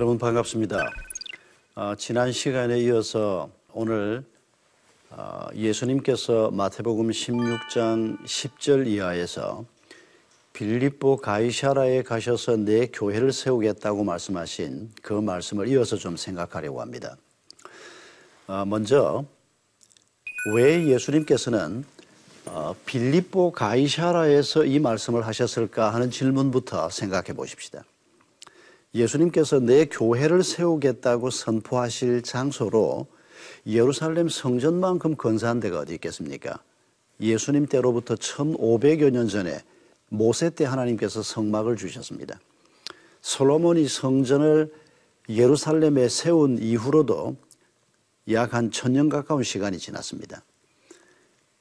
여러분 반갑습니다. 어, 지난 시간에 이어서 오늘 어, 예수님께서 마태복음 16장 10절 이하에서 빌립보 가이샤라에 가셔서 내 교회를 세우겠다고 말씀하신 그 말씀을 이어서 좀 생각하려고 합니다. 어, 먼저 왜 예수님께서는 어, 빌립보 가이샤라에서 이 말씀을 하셨을까 하는 질문부터 생각해 보십시다. 예수님께서 내 교회를 세우겠다고 선포하실 장소로 예루살렘 성전만큼 건사한 데가 어디 있겠습니까? 예수님 때로부터 1500여 년 전에 모세 때 하나님께서 성막을 주셨습니다. 솔로몬이 성전을 예루살렘에 세운 이후로도 약 한 천년 가까운 시간이 지났습니다.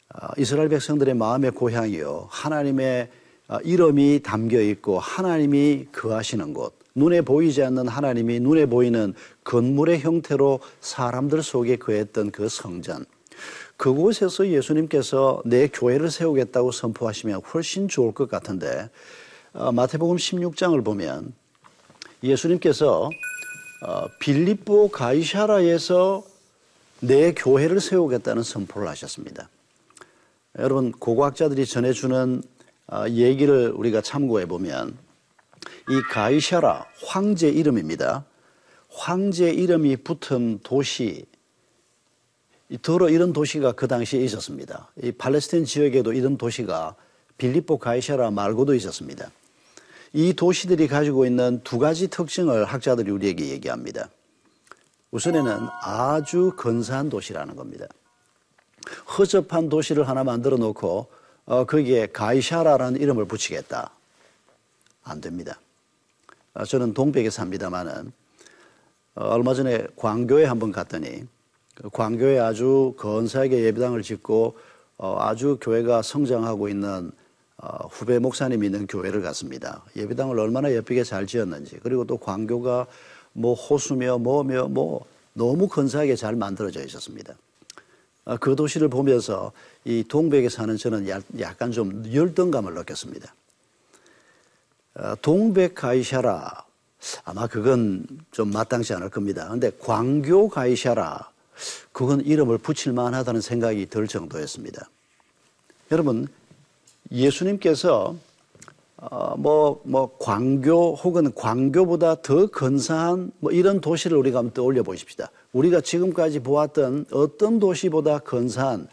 아, 이스라엘 백성들의 마음의 고향이요. 하나님의 아, 이름이 담겨 있고 하나님이 거하시는 곳. 눈에 보이지 않는 하나님이 눈에 보이는 건물의 형태로 사람들 속에 거했던 그 성전. 그곳에서 예수님께서 내 교회를 세우겠다고 선포하시면 훨씬 좋을 것 같은데 어, 마태복음 16장을 보면 예수님께서 어, 빌립보 가이샤라에서 내 교회를 세우겠다는 선포를 하셨습니다. 여러분 고고학자들이 전해주는 어, 얘기를 우리가 참고해 보면 이 가이샤라 황제 이름입니다. 황제 이름이 붙은 도시 더러 이런 도시가 그 당시에 있었습니다. 이 팔레스타인 지역에도 이런 도시가 빌립보 가이샤라 말고도 있었습니다. 이 도시들이 가지고 있는 두 가지 특징을 학자들이 우리에게 얘기합니다. 우선에는 아주 근사한 도시라는 겁니다. 허접한 도시를 하나 만들어 놓고 어, 거기에 가이샤라라는 이름을 붙이겠다. 안 됩니다. 어, 저는 동백에 삽니다만은 어, 얼마 전에 광교에 한번 갔더니 그 광교에 아주 건사하게 예배당을 짓고 어, 아주 교회가 성장하고 있는 어, 후배 목사님이 있는 교회를 갔습니다. 예배당을 얼마나 예쁘게 잘 지었는지 그리고 또 광교가 뭐 호수며 뭐며 뭐 너무 건사하게 잘 만들어져 있었습니다. 어, 그 도시를 보면서 이 동백에 사는 저는 약간 좀 열등감을 느꼈습니다. 어, 동백 가이샤라 아마 그건 좀 마땅치 않을 겁니다. 근데 광교 가이샤라 그건 이름을 붙일 만하다는 생각이 들 정도였습니다. 여러분 예수님께서 어, 뭐, 뭐, 광교 혹은 광교보다 더 근사한 뭐 이런 도시를 우리가 한번 떠올려 보십시다. 우리가 지금까지 보았던 어떤 도시보다 근사한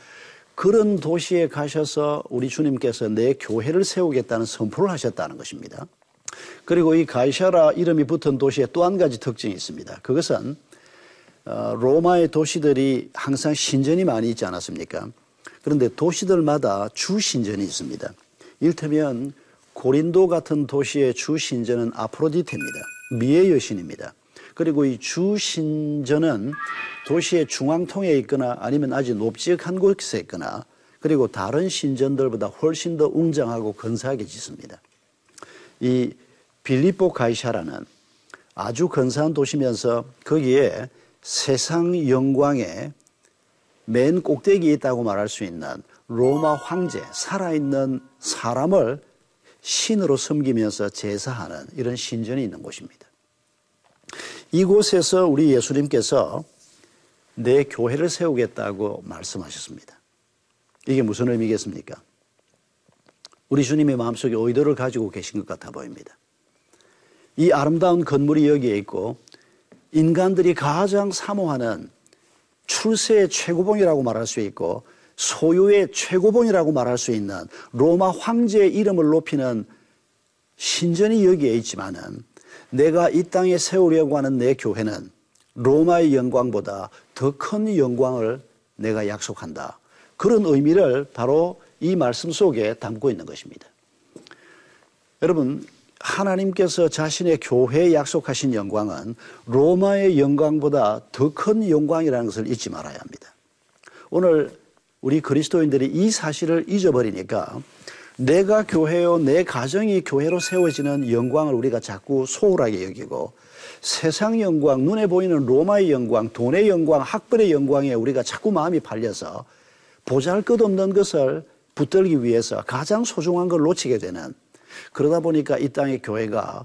그런 도시에 가셔서 우리 주님께서 내 교회를 세우겠다는 선포를 하셨다는 것입니다. 그리고 이 가이샤라 이름이 붙은 도시에 또 한 가지 특징이 있습니다. 그것은 어, 로마의 도시들이 항상 신전이 많이 있지 않았습니까? 그런데 도시들마다 주 신전이 있습니다. 일테면 고린도 같은 도시의 주 신전은 아프로디테입니다. 미의 여신입니다. 그리고 이 주 신전은 도시의 중앙통에 있거나 아니면 아주 높지한 곳에 있거나 그리고 다른 신전들보다 훨씬 더 웅장하고 근사하게 짓습니다. 이 빌리포 가이샤라는 아주 근사한 도시면서 거기에 세상 영광의 맨 꼭대기에 있다고 말할 수 있는 로마 황제, 살아있는 사람을 신으로 섬기면서 제사하는 이런 신전이 있는 곳입니다. 이곳에서 우리 예수님께서 내 교회를 세우겠다고 말씀하셨습니다. 이게 무슨 의미겠습니까? 우리 주님의 마음속에 의도를 가지고 계신 것 같아 보입니다. 이 아름다운 건물이 여기에 있고 인간들이 가장 사모하는 출세의 최고봉이라고 말할 수 있고 소유의 최고봉이라고 말할 수 있는 로마 황제의 이름을 높이는 신전이 여기에 있지만은 내가 이 땅에 세우려고 하는 내 교회는 로마의 영광보다 더 큰 영광을 내가 약속한다. 그런 의미를 바로 이 말씀 속에 담고 있는 것입니다. 여러분, 하나님께서 자신의 교회에 약속하신 영광은 로마의 영광보다 더 큰 영광이라는 것을 잊지 말아야 합니다. 오늘 우리 그리스도인들이 이 사실을 잊어버리니까 내가 교회요, 내 가정이 교회로 세워지는 영광을 우리가 자꾸 소홀하게 여기고 세상 영광, 눈에 보이는 로마의 영광, 돈의 영광, 학벌의 영광에 우리가 자꾸 마음이 팔려서 보잘 것 없는 것을 붙들기 위해서 가장 소중한 걸 놓치게 되는 그러다 보니까 이 땅의 교회가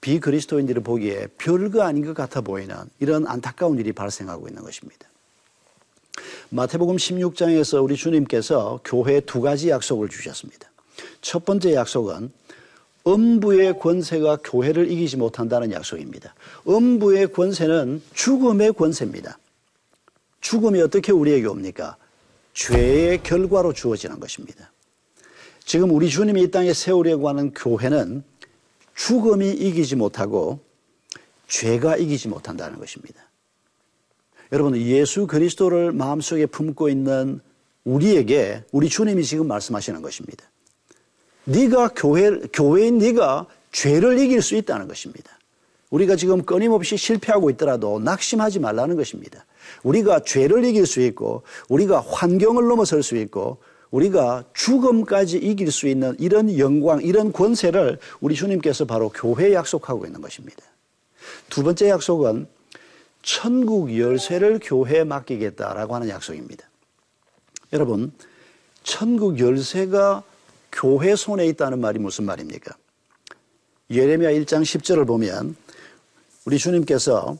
비그리스도인들이 보기에 별거 아닌 것 같아 보이는 이런 안타까운 일이 발생하고 있는 것입니다. 마태복음 16장에서 우리 주님께서 교회에 두 가지 약속을 주셨습니다. 첫 번째 약속은 음부의 권세가 교회를 이기지 못한다는 약속입니다. 음부의 권세는 죽음의 권세입니다. 죽음이 어떻게 우리에게 옵니까? 죄의 결과로 주어지는 것입니다. 지금 우리 주님이 이 땅에 세우려고 하는 교회는 죽음이 이기지 못하고 죄가 이기지 못한다는 것입니다. 여러분, 예수 그리스도를 마음속에 품고 있는 우리에게 우리 주님이 지금 말씀하시는 것입니다. 네가 교회 교회인 네가 죄를 이길 수 있다는 것입니다. 우리가 지금 끊임없이 실패하고 있더라도 낙심하지 말라는 것입니다. 우리가 죄를 이길 수 있고 우리가 환경을 넘어설 수 있고 우리가 죽음까지 이길 수 있는 이런 영광, 이런 권세를 우리 주님께서 바로 교회에 약속하고 있는 것입니다. 두 번째 약속은 천국 열쇠를 교회에 맡기겠다라고 하는 약속입니다. 여러분, 천국 열쇠가 교회 손에 있다는 말이 무슨 말입니까? 예레미야 1장 10절을 보면 우리 주님께서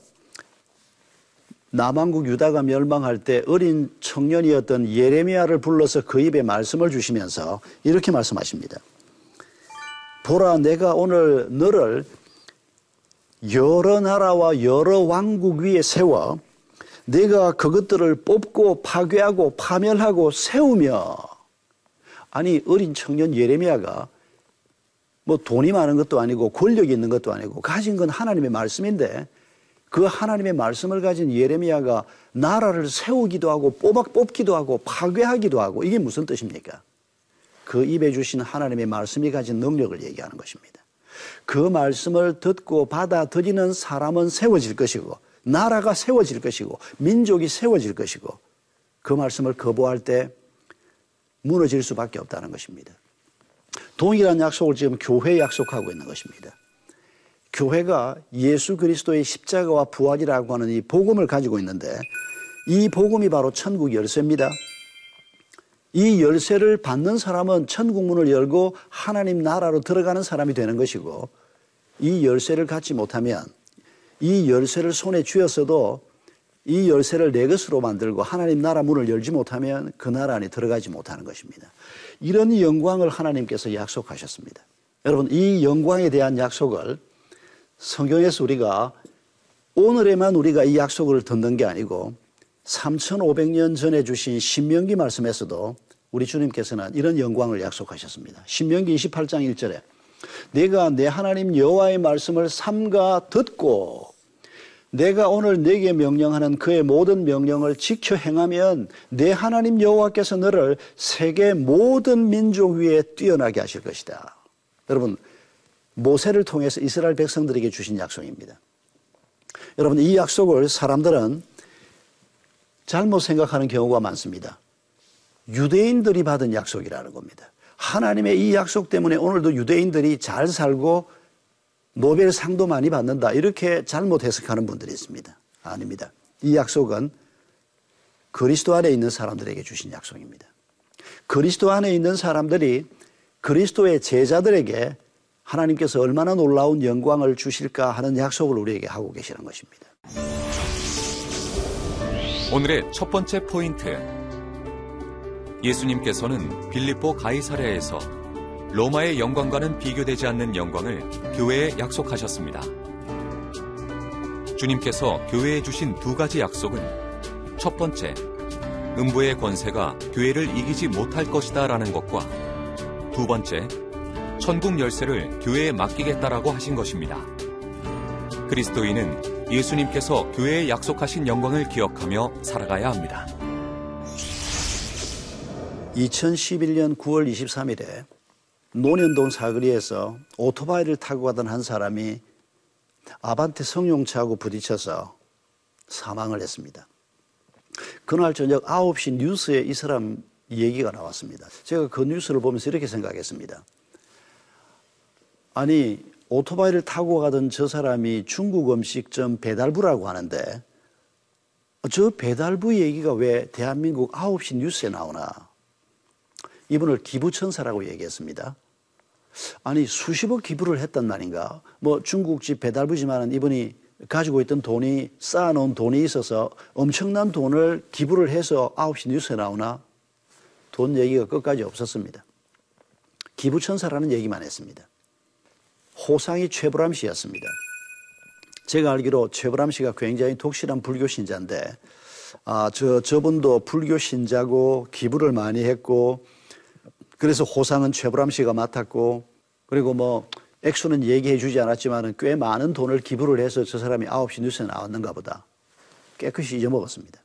남왕국 유다가 멸망할 때 어린 청년이었던 예레미야를 불러서 그 입에 말씀을 주시면서 이렇게 말씀하십니다. 보라 내가 오늘 너를 여러 나라와 여러 왕국 위에 세워 내가 그것들을 뽑고 파괴하고 파멸하고 세우며 아니 어린 청년 예레미야가 뭐 돈이 많은 것도 아니고 권력이 있는 것도 아니고 가진 건 하나님의 말씀인데 그 하나님의 말씀을 가진 예레미야가 나라를 세우기도 하고 뽑아 뽑기도 하고 파괴하기도 하고 이게 무슨 뜻입니까? 그 입에 주신 하나님의 말씀이 가진 능력을 얘기하는 것입니다. 그 말씀을 듣고 받아들이는 사람은 세워질 것이고 나라가 세워질 것이고 민족이 세워질 것이고 그 말씀을 거부할 때 무너질 수밖에 없다는 것입니다. 동일한 약속을 지금 교회에 약속하고 있는 것입니다. 교회가 예수 그리스도의 십자가와 부활이라고 하는 이 복음을 가지고 있는데 이 복음이 바로 천국 열쇠입니다. 이 열쇠를 받는 사람은 천국 문을 열고 하나님 나라로 들어가는 사람이 되는 것이고 이 열쇠를 갖지 못하면 이 열쇠를 손에 쥐었어도 이 열쇠를 내 것으로 만들고 하나님 나라 문을 열지 못하면 그 나라 안에 들어가지 못하는 것입니다. 이런 영광을 하나님께서 약속하셨습니다. 여러분, 이 영광에 대한 약속을 성경에서 우리가 오늘에만 우리가 이 약속을 듣는 게 아니고 3,500년 전에 주신 신명기 말씀에서도 우리 주님께서는 이런 영광을 약속하셨습니다. 신명기 28장 1절에 내가 내 하나님 여호와의 말씀을 삼가 듣고 내가 오늘 내게 명령하는 그의 모든 명령을 지켜 행하면 내 하나님 여호와께서 너를 세계 모든 민족 위에 뛰어나게 하실 것이다. 여러분 모세를 통해서 이스라엘 백성들에게 주신 약속입니다. 여러분 이 약속을 사람들은 잘못 생각하는 경우가 많습니다. 유대인들이 받은 약속이라는 겁니다. 하나님의 이 약속 때문에 오늘도 유대인들이 잘 살고 노벨상도 많이 받는다. 이렇게 잘못 해석하는 분들이 있습니다. 아닙니다. 이 약속은 그리스도 안에 있는 사람들에게 주신 약속입니다. 그리스도 안에 있는 사람들이 그리스도의 제자들에게 하나님께서 얼마나 놀라운 영광을 주실까 하는 약속을 우리에게 하고 계시는 것입니다. 오늘의 첫 번째 포인트. 예수님께서는 빌립보 가이사랴에서 로마의 영광과는 비교되지 않는 영광을 교회에 약속하셨습니다. 주님께서 교회에 주신 두 가지 약속은 첫 번째, 음부의 권세가 교회를 이기지 못할 것이다 라는 것과 두 번째, 천국 열쇠를 교회에 맡기겠다라고 하신 것입니다. 그리스도인은 예수님께서 교회에 약속하신 영광을 기억하며 살아가야 합니다. 2011년 9월 23일에 논현동 사거리에서 오토바이를 타고 가던 한 사람이 아반떼 성용차하고 부딪혀서 사망을 했습니다. 그날 저녁 9시 뉴스에 이 사람 얘기가 나왔습니다. 제가 그 뉴스를 보면서 이렇게 생각했습니다. 아니, 오토바이를 타고 가던 저 사람이 중국 음식점 배달부라고 하는데 저 배달부 얘기가 왜 대한민국 9시 뉴스에 나오나? 이분을 기부천사라고 얘기했습니다. 아니 수십억 기부를 했단 말인가? 뭐 중국집 배달부지만은 이분이 가지고 있던 돈이 쌓아놓은 돈이 있어서 엄청난 돈을 기부를 해서 9시 뉴스에 나오나 돈 얘기가 끝까지 없었습니다. 기부천사라는 얘기만 했습니다. 호상이 최불암 씨였습니다. 제가 알기로 최불암 씨가 굉장히 독실한 불교 신자인데 아, 저, 저분도 불교 신자고 기부를 많이 했고 그래서 호상은 최불암 씨가 맡았고 그리고 뭐 액수는 얘기해 주지 않았지만 꽤 많은 돈을 기부를 해서 저 사람이 9시 뉴스에 나왔는가 보다. 깨끗이 잊어먹었습니다.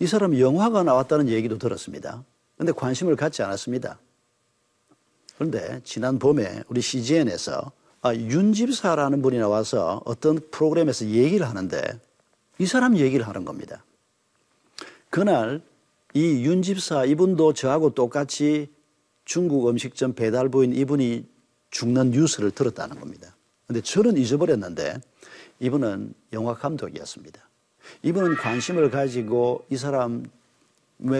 이 사람 영화가 나왔다는 얘기도 들었습니다. 근데 관심을 갖지 않았습니다. 그런데 지난 봄에 우리 CGN에서 아, 윤집사라는 분이 나와서 어떤 프로그램에서 얘기를 하는데 이 사람 얘기를 하는 겁니다. 그날 이 윤집사 이분도 저하고 똑같이 중국 음식점 배달부인 이분이 죽는 뉴스를 들었다는 겁니다. 근데 저는 잊어버렸는데 이분은 영화 감독이었습니다. 이분은 관심을 가지고 이 사람에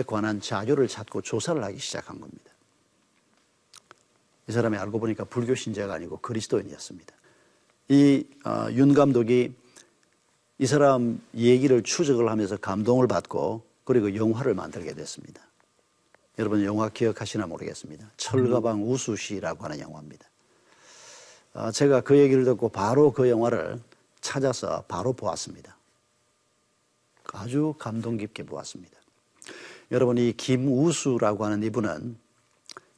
관한 자료를 찾고 조사를 하기 시작한 겁니다. 이 사람이 알고 보니까 불교 신자가 아니고 그리스도인이었습니다. 이윤 어, 감독이 이 사람 얘기를 추적을 하면서 감동을 받고 그리고 영화를 만들게 됐습니다. 여러분 영화 기억하시나 모르겠습니다. 철가방 우수시라고 하는 영화입니다. 어, 제가 그 얘기를 듣고 바로 그 영화를 찾아서 바로 보았습니다. 아주 감동 깊게 보았습니다. 여러분 이 김우수라고 하는 이분은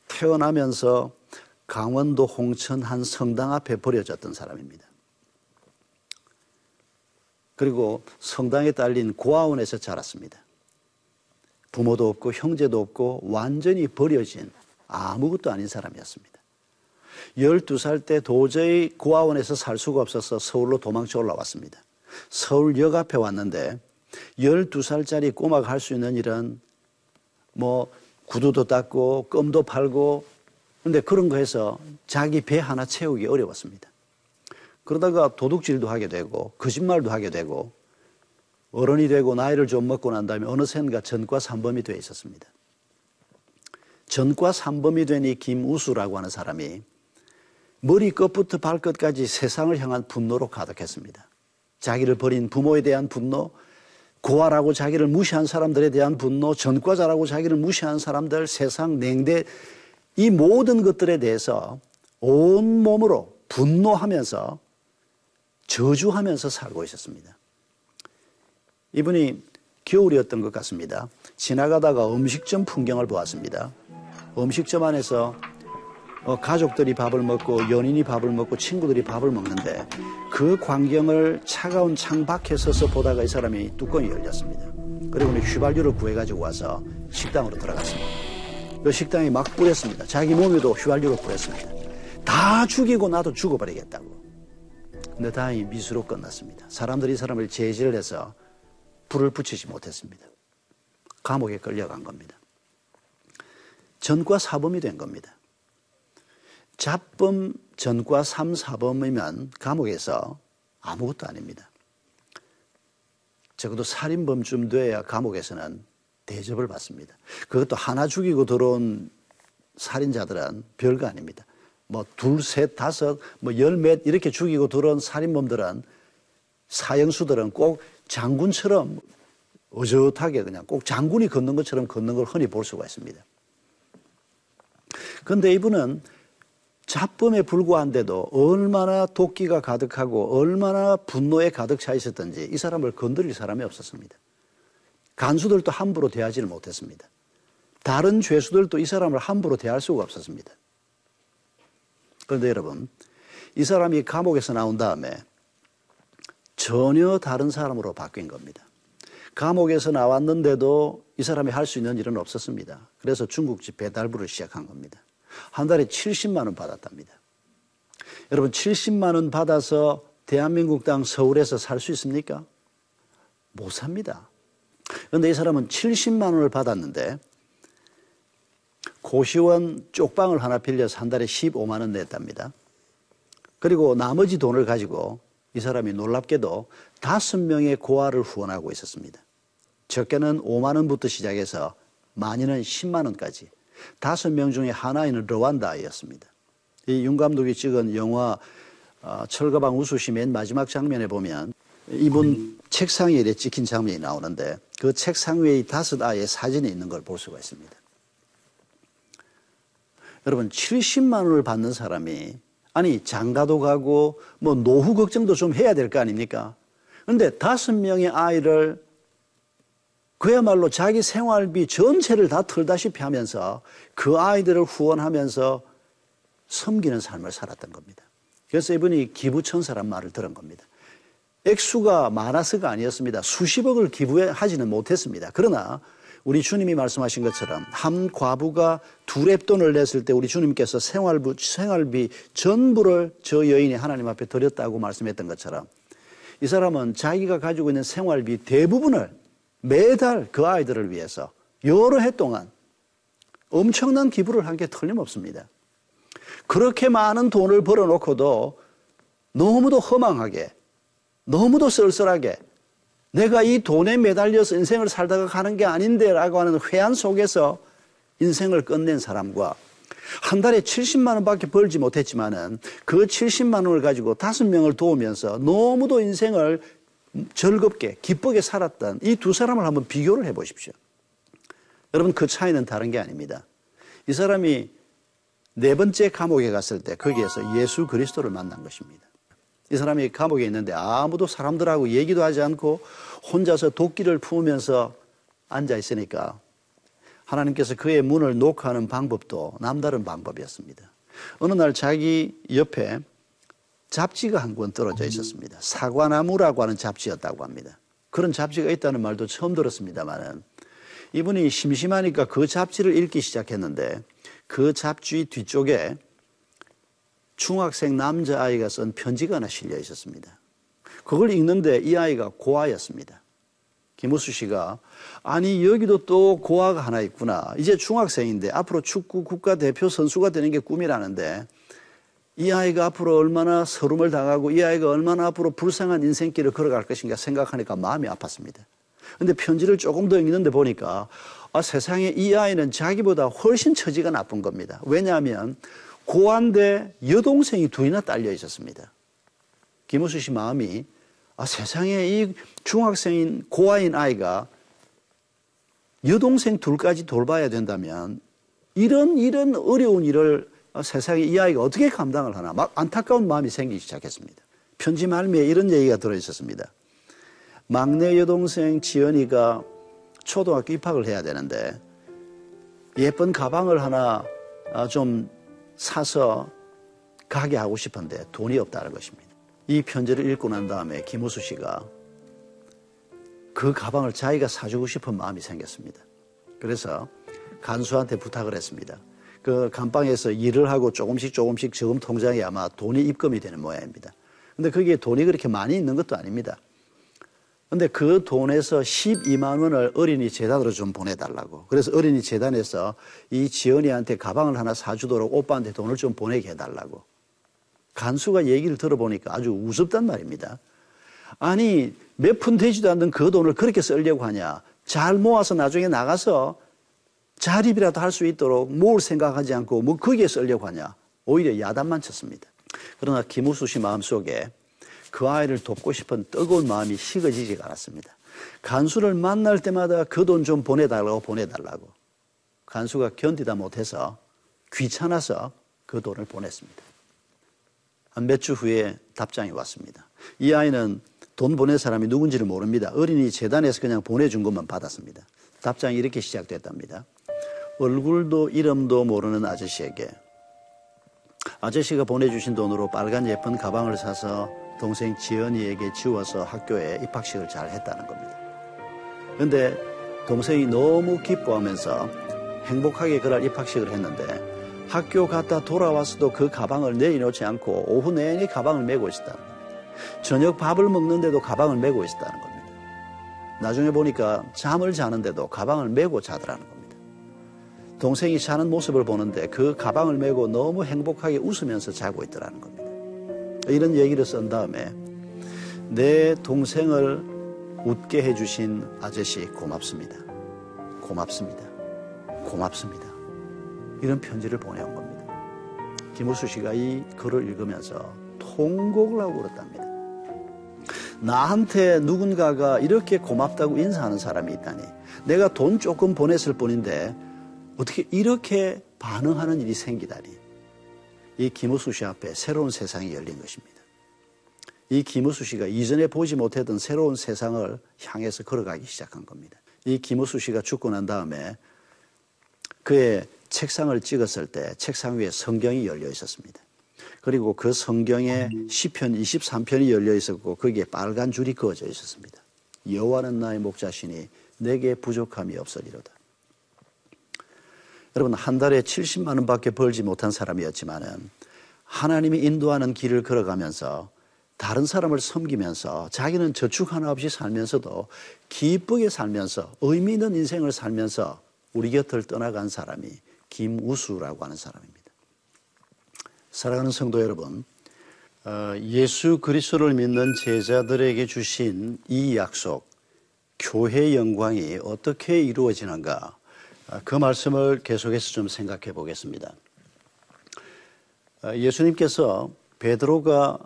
태어나면서 강원도 홍천 한 성당 앞에 버려졌던 사람입니다. 그리고 성당에 딸린 고아원에서 자랐습니다. 부모도 없고 형제도 없고 완전히 버려진 아무것도 아닌 사람이었습니다. 12살 때 도저히 고아원에서 살 수가 없어서 서울로 도망쳐 올라왔습니다. 서울역 앞에 왔는데 12살짜리 꼬마가 할 수 있는 일은 뭐 구두도 닦고 껌도 팔고 근데 그런 거 해서 자기 배 하나 채우기 어려웠습니다. 그러다가 도둑질도 하게 되고 거짓말도 하게 되고 어른이 되고 나이를 좀 먹고 난 다음에 어느샌가 전과 삼범이 되어 있었습니다. 전과 삼범이 된 이 김우수라고 하는 사람이 머리 끝부터 발끝까지 세상을 향한 분노로 가득했습니다. 자기를 버린 부모에 대한 분노, 고아라고 자기를 무시한 사람들에 대한 분노, 전과자라고 자기를 무시한 사람들, 세상 냉대, 이 모든 것들에 대해서 온 몸으로 분노하면서 저주하면서 살고 있었습니다. 이분이 겨울이었던 것 같습니다. 지나가다가 음식점 풍경을 보았습니다. 음식점 안에서 어, 가족들이 밥을 먹고 연인이 밥을 먹고 친구들이 밥을 먹는데 그 광경을 차가운 창 밖에 서서 보다가 이 사람이 뚜껑이 열렸습니다. 그리고 휘발유를 구해가지고 와서 식당으로 들어갔습니다. 그 식당에 막 뿌렸습니다. 자기 몸에도 휘발유를 뿌렸습니다. 다 죽이고 나도 죽어버리겠다고. 근데 다행히 미수로 끝났습니다. 사람들이 이 사람을 제지를 해서 불을 붙이지 못했습니다. 감옥에 끌려간 겁니다. 전과 사범이 된 겁니다. 잡범 전과 3, 4범이면 감옥에서 아무것도 아닙니다. 적어도 살인범쯤 돼야 감옥에서는 대접을 받습니다. 그것도 하나 죽이고 들어온 살인자들은 별거 아닙니다. 뭐 둘, 셋, 다섯, 뭐 열 몇 이렇게 죽이고 들어온 살인범들은 사형수들은 꼭 장군처럼 어젓하게 그냥 꼭 장군이 걷는 것처럼 걷는 걸 흔히 볼 수가 있습니다. 그런데 이분은 잡범에 불과한데도 얼마나 도끼가 가득하고 얼마나 분노에 가득 차 있었던지 이 사람을 건드릴 사람이 없었습니다. 간수들도 함부로 대하지를 못했습니다. 다른 죄수들도 이 사람을 함부로 대할 수가 없었습니다. 그런데 여러분, 이 사람이 감옥에서 나온 다음에 전혀 다른 사람으로 바뀐 겁니다. 감옥에서 나왔는데도 이 사람이 할 수 있는 일은 없었습니다. 그래서 중국집 배달부를 시작한 겁니다. 한 달에 70만 원 받았답니다. 여러분 70만 원 받아서 대한민국 땅 서울에서 살 수 있습니까? 못 삽니다. 그런데 이 사람은 70만 원을 받았는데 고시원 쪽방을 하나 빌려서 한 달에 15만 원 냈답니다. 그리고 나머지 돈을 가지고 이 사람이 놀랍게도 다섯 명의 고아를 후원하고 있었습니다. 적게는 5만 원부터 시작해서 많이는 10만 원까지 다섯 명 중에 하나인 르완다 아이였습니다. 이 윤 감독이 찍은 영화 어, 철가방 우수시 맨 마지막 장면에 보면 이분 책상 위에 찍힌 장면이 나오는데 그 책상 위에 이 다섯 아이의 사진이 있는 걸 볼 수가 있습니다. 여러분 70만 원을 받는 사람이 아니 장가도 가고 뭐 노후 걱정도 좀 해야 될 거 아닙니까? 그런데 다섯 명의 아이를 그야말로 자기 생활비 전체를 다 털다시피 하면서 그 아이들을 후원하면서 섬기는 삶을 살았던 겁니다. 그래서 이분이 기부천사란 말을 들은 겁니다. 액수가 많아서가 아니었습니다. 수십억을 기부하지는 못했습니다. 그러나 우리 주님이 말씀하신 것처럼 한 과부가 두 랩돈을 냈을 때 우리 주님께서 생활비, 생활비 전부를 저 여인이 하나님 앞에 드렸다고 말씀했던 것처럼 이 사람은 자기가 가지고 있는 생활비 대부분을 매달 그 아이들을 위해서 여러 해 동안 엄청난 기부를 한 게 틀림없습니다. 그렇게 많은 돈을 벌어놓고도 너무도 허망하게, 너무도 쓸쓸하게 내가 이 돈에 매달려서 인생을 살다가 가는 게 아닌데라고 하는 회한 속에서 인생을 끝낸 사람과 한 달에 70만 원밖에 벌지 못했지만은 그 70만 원을 가지고 다섯 명을 도우면서 너무도 인생을 즐겁게 기쁘게 살았던 이 두 사람을 한번 비교를 해 보십시오. 여러분 그 차이는 다른 게 아닙니다. 이 사람이 네 번째 감옥에 갔을 때 거기에서 예수 그리스도를 만난 것입니다. 이 사람이 감옥에 있는데 아무도 사람들하고 얘기도 하지 않고 혼자서 도끼를 품으면서 앉아 있으니까 하나님께서 그의 문을 녹화하는 방법도 남다른 방법이었습니다. 어느 날 자기 옆에 잡지가 한 권 떨어져 있었습니다. 사과나무라고 하는 잡지였다고 합니다. 그런 잡지가 있다는 말도 처음 들었습니다만은 이분이 심심하니까 그 잡지를 읽기 시작했는데 그 잡지 뒤쪽에 중학생 남자아이가 쓴 편지가 하나 실려 있었습니다. 그걸 읽는데 이 아이가 고아였습니다. 김우수 씨가 아니 여기도 또 고아가 하나 있구나. 이제 중학생인데 앞으로 축구 국가대표 선수가 되는 게 꿈이라는데 이 아이가 앞으로 얼마나 서름을 당하고 이 아이가 얼마나 앞으로 불쌍한 인생길을 걸어갈 것인가 생각하니까 마음이 아팠습니다. 근데 편지를 조금 더 읽는데 보니까 아, 세상에 이 아이는 자기보다 훨씬 처지가 나쁜 겁니다. 왜냐하면 고아인데 여동생이 둘이나 딸려 있었습니다. 김우수 씨 마음이 아, 세상에 이 중학생인 고아인 아이가 여동생 둘까지 돌봐야 된다면 이런 이런 어려운 일을 세상에 이 아이가 어떻게 감당을 하나 막 안타까운 마음이 생기기 시작했습니다. 편지 말미에 이런 얘기가 들어 있었습니다. 막내 여동생 지연이가 초등학교 입학을 해야 되는데 예쁜 가방을 하나 좀 사서 가게 하고 싶은데 돈이 없다는 것입니다. 이 편지를 읽고 난 다음에 김우수 씨가 그 가방을 자기가 사주고 싶은 마음이 생겼습니다. 그래서 간수한테 부탁을 했습니다. 그 감방에서 일을 하고 조금씩 조금씩 저금 통장에 아마 돈이 입금이 되는 모양입니다. 근데 거기에 돈이 그렇게 많이 있는 것도 아닙니다. 근데 그 돈에서 12만 원을 어린이 재단으로 좀 보내달라고. 그래서 어린이 재단에서 이 지연이한테 가방을 하나 사주도록 오빠한테 돈을 좀 보내게 해달라고. 간수가 얘기를 들어보니까 아주 우습단 말입니다. 아니, 몇 푼 되지도 않는 그 돈을 그렇게 쓰려고 하냐. 잘 모아서 나중에 나가서 자립이라도 할 수 있도록 뭘 생각하지 않고 뭐 거기에 쓰려고 하냐. 오히려 야단만 쳤습니다. 그러나 김우수 씨 마음속에 그 아이를 돕고 싶은 뜨거운 마음이 식어지지가 않았습니다. 간수를 만날 때마다 그 돈 좀 보내달라고 보내달라고. 간수가 견디다 못해서 귀찮아서 그 돈을 보냈습니다. 한 몇 주 후에 답장이 왔습니다. 이 아이는 돈 보낸 사람이 누군지를 모릅니다. 어린이 재단에서 그냥 보내준 것만 받았습니다. 답장이 이렇게 시작됐답니다. 얼굴도 이름도 모르는 아저씨에게 아저씨가 보내주신 돈으로 빨간 예쁜 가방을 사서 동생 지연이에게 지워서 학교에 입학식을 잘 했다는 겁니다. 그런데 동생이 너무 기뻐하면서 행복하게 그날 입학식을 했는데 학교 갔다 돌아와서도 그 가방을 내려놓지 않고 오후 내내 가방을 메고 있었다. 저녁 밥을 먹는데도 가방을 메고 있었다는 겁니다. 나중에 보니까 잠을 자는데도 가방을 메고 자더라는 겁니다. 동생이 자는 모습을 보는데 그 가방을 메고 너무 행복하게 웃으면서 자고 있더라는 겁니다. 이런 얘기를 쓴 다음에 내 동생을 웃게 해주신 아저씨 고맙습니다. 고맙습니다. 고맙습니다. 이런 편지를 보내온 겁니다. 김우수 씨가 이 글을 읽으면서 통곡을 하고 그랬답니다. 나한테 누군가가 이렇게 고맙다고 인사하는 사람이 있다니. 내가 돈 조금 보냈을 뿐인데 어떻게 이렇게 반응하는 일이 생기다니. 이 김우수 씨 앞에 새로운 세상이 열린 것입니다. 이 김우수 씨가 이전에 보지 못했던 새로운 세상을 향해서 걸어가기 시작한 겁니다. 이 김우수 씨가 죽고 난 다음에 그의 책상을 찍었을 때 책상 위에 성경이 열려 있었습니다. 그리고 그 성경에 시편 23편이 열려 있었고 거기에 빨간 줄이 그어져 있었습니다. 여호와는 나의 목자시니 내게 부족함이 없으리로다. 여러분 한 달에 70만 원밖에 벌지 못한 사람이었지만은 하나님이 인도하는 길을 걸어가면서 다른 사람을 섬기면서 자기는 저축 하나 없이 살면서도 기쁘게 살면서 의미 있는 인생을 살면서 우리 곁을 떠나간 사람이 김우수라고 하는 사람입니다. 사랑하는 성도 여러분, 어, 예수 그리스도를 믿는 제자들에게 주신 이 약속, 교회 영광이 어떻게 이루어지는가, 어, 그 말씀을 계속해서 좀 생각해 보겠습니다. 어, 예수님께서 베드로가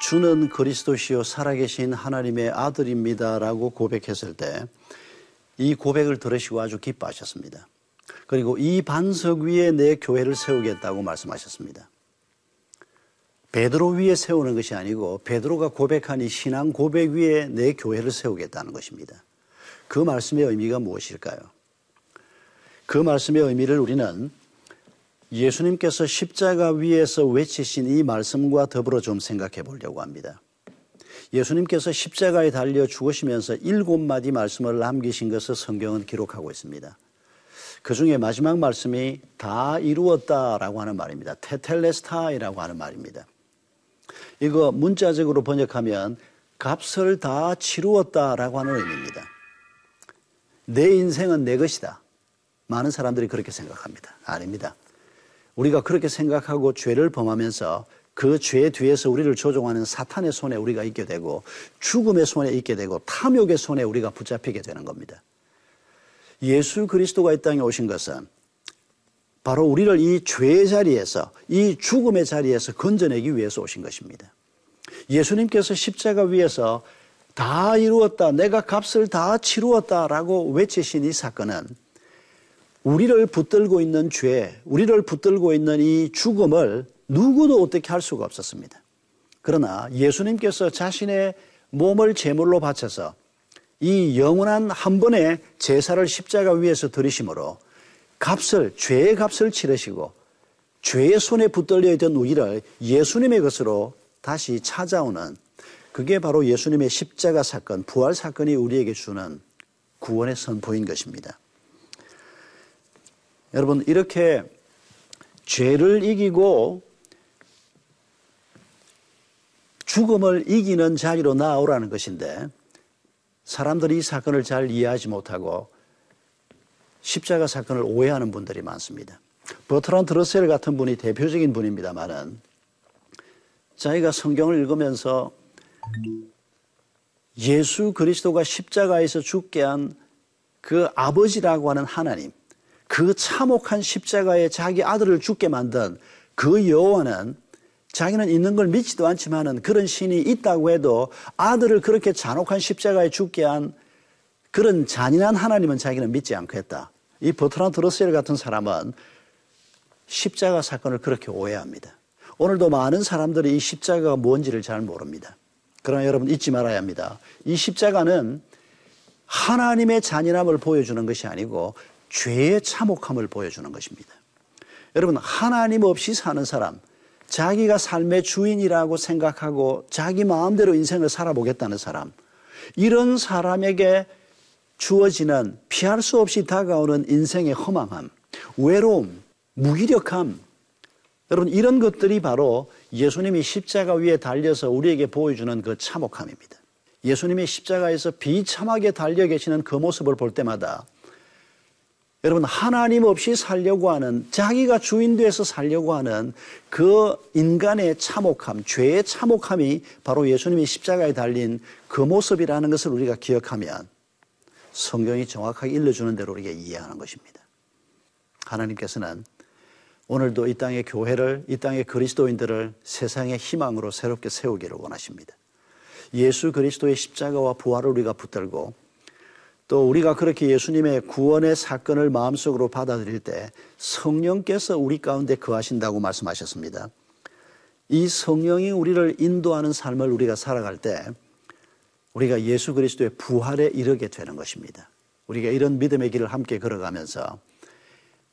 주는 그리스도시요 살아계신 하나님의 아들입니다라고 고백했을 때 이 고백을 들으시고 아주 기뻐하셨습니다. 그리고 이 반석 위에 내 교회를 세우겠다고 말씀하셨습니다. 베드로 위에 세우는 것이 아니고 베드로가 고백한 이 신앙 고백 위에 내 교회를 세우겠다는 것입니다. 그 말씀의 의미가 무엇일까요? 그 말씀의 의미를 우리는 예수님께서 십자가 위에서 외치신 이 말씀과 더불어 좀 생각해 보려고 합니다. 예수님께서 십자가에 달려 죽으시면서 일곱 마디 말씀을 남기신 것을 성경은 기록하고 있습니다. 그 중에 마지막 말씀이 다 이루었다라고 하는 말입니다. 테텔레스타이라고 하는 말입니다. 이거 문자적으로 번역하면 값을 다 치루었다라고 하는 의미입니다. 내 인생은 내 것이다. 많은 사람들이 그렇게 생각합니다. 아닙니다. 우리가 그렇게 생각하고 죄를 범하면서 그 죄 뒤에서 우리를 조종하는 사탄의 손에 우리가 있게 되고 죽음의 손에 있게 되고 탐욕의 손에 우리가 붙잡히게 되는 겁니다. 예수 그리스도가 이 땅에 오신 것은 바로 우리를 이 죄의 자리에서 이 죽음의 자리에서 건져내기 위해서 오신 것입니다. 예수님께서 십자가 위에서 다 이루었다. 내가 값을 다 치루었다라고 외치신 이 사건은 우리를 붙들고 있는 죄, 우리를 붙들고 있는 이 죽음을 누구도 어떻게 할 수가 없었습니다. 그러나 예수님께서 자신의 몸을 제물로 바쳐서 이 영원한 한 번의 제사를 십자가 위에서 들이심으로 값을 죄의 값을 치르시고 죄의 손에 붙들려 있던 우리를 예수님의 것으로 다시 찾아오는 그게 바로 예수님의 십자가 사건, 부활 사건이 우리에게 주는 구원의 선포인 것입니다. 여러분 이렇게 죄를 이기고 죽음을 이기는 자리로 나오라는 것인데 사람들이 이 사건을 잘 이해하지 못하고 십자가 사건을 오해하는 분들이 많습니다. 버트란트 러셀 같은 분이 대표적인 분입니다만은 자기가 성경을 읽으면서 예수 그리스도가 십자가에서 죽게 한 그 아버지라고 하는 하나님, 그 참혹한 십자가에 자기 아들을 죽게 만든 그 여호와는 자기는 있는 걸 믿지도 않지만은 그런 신이 있다고 해도 아들을 그렇게 잔혹한 십자가에 죽게 한 그런 잔인한 하나님은 자기는 믿지 않겠다. 이 버트란트 러셀 같은 사람은 십자가 사건을 그렇게 오해합니다. 오늘도 많은 사람들이 이 십자가가 뭔지를 잘 모릅니다. 그러나 여러분 잊지 말아야 합니다. 이 십자가는 하나님의 잔인함을 보여주는 것이 아니고 죄의 참혹함을 보여주는 것입니다. 여러분 하나님 없이 사는 사람, 자기가 삶의 주인이라고 생각하고 자기 마음대로 인생을 살아보겠다는 사람, 이런 사람에게 주어지는 피할 수 없이 다가오는 인생의 허망함, 외로움, 무기력함, 여러분 이런 것들이 바로 예수님이 십자가 위에 달려서 우리에게 보여주는 그 참혹함입니다. 예수님이 십자가에서 비참하게 달려 계시는 그 모습을 볼 때마다 여러분 하나님 없이 살려고 하는 자기가 주인 돼서 살려고 하는 그 인간의 참혹함, 죄의 참혹함이 바로 예수님이 십자가에 달린 그 모습이라는 것을 우리가 기억하면 성경이 정확하게 일러주는 대로 우리가 이해하는 것입니다. 하나님께서는 오늘도 이 땅의 교회를, 이 땅의 그리스도인들을 세상의 희망으로 새롭게 세우기를 원하십니다. 예수 그리스도의 십자가와 부활을 우리가 붙들고 또 우리가 그렇게 예수님의 구원의 사건을 마음속으로 받아들일 때 성령께서 우리 가운데 거하신다고 말씀하셨습니다. 이 성령이 우리를 인도하는 삶을 우리가 살아갈 때 우리가 예수 그리스도의 부활에 이르게 되는 것입니다. 우리가 이런 믿음의 길을 함께 걸어가면서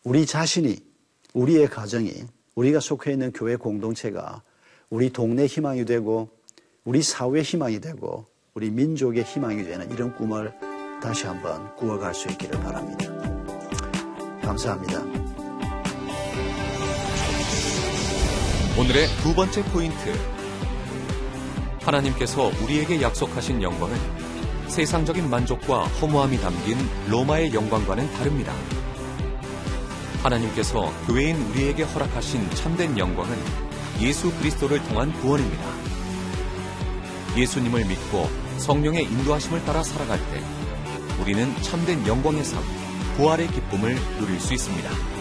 우리 자신이 우리의 가정이 우리가 속해 있는 교회 공동체가 우리 동네 희망이 되고 우리 사회 희망이 되고 우리 민족의 희망이 되는 이런 꿈을 다시 한번 꾸어갈 수 있기를 바랍니다. 감사합니다. 오늘의 두 번째 포인트. 하나님께서 우리에게 약속하신 영광은 세상적인 만족과 허무함이 담긴 로마의 영광과는 다릅니다. 하나님께서 교회인 우리에게 허락하신 참된 영광은 예수 그리스도를 통한 구원입니다. 예수님을 믿고 성령의 인도하심을 따라 살아갈 때 우리는 참된 영광의 삶, 부활의 기쁨을 누릴 수 있습니다.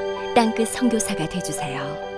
땅끝 선교사가 되주세요.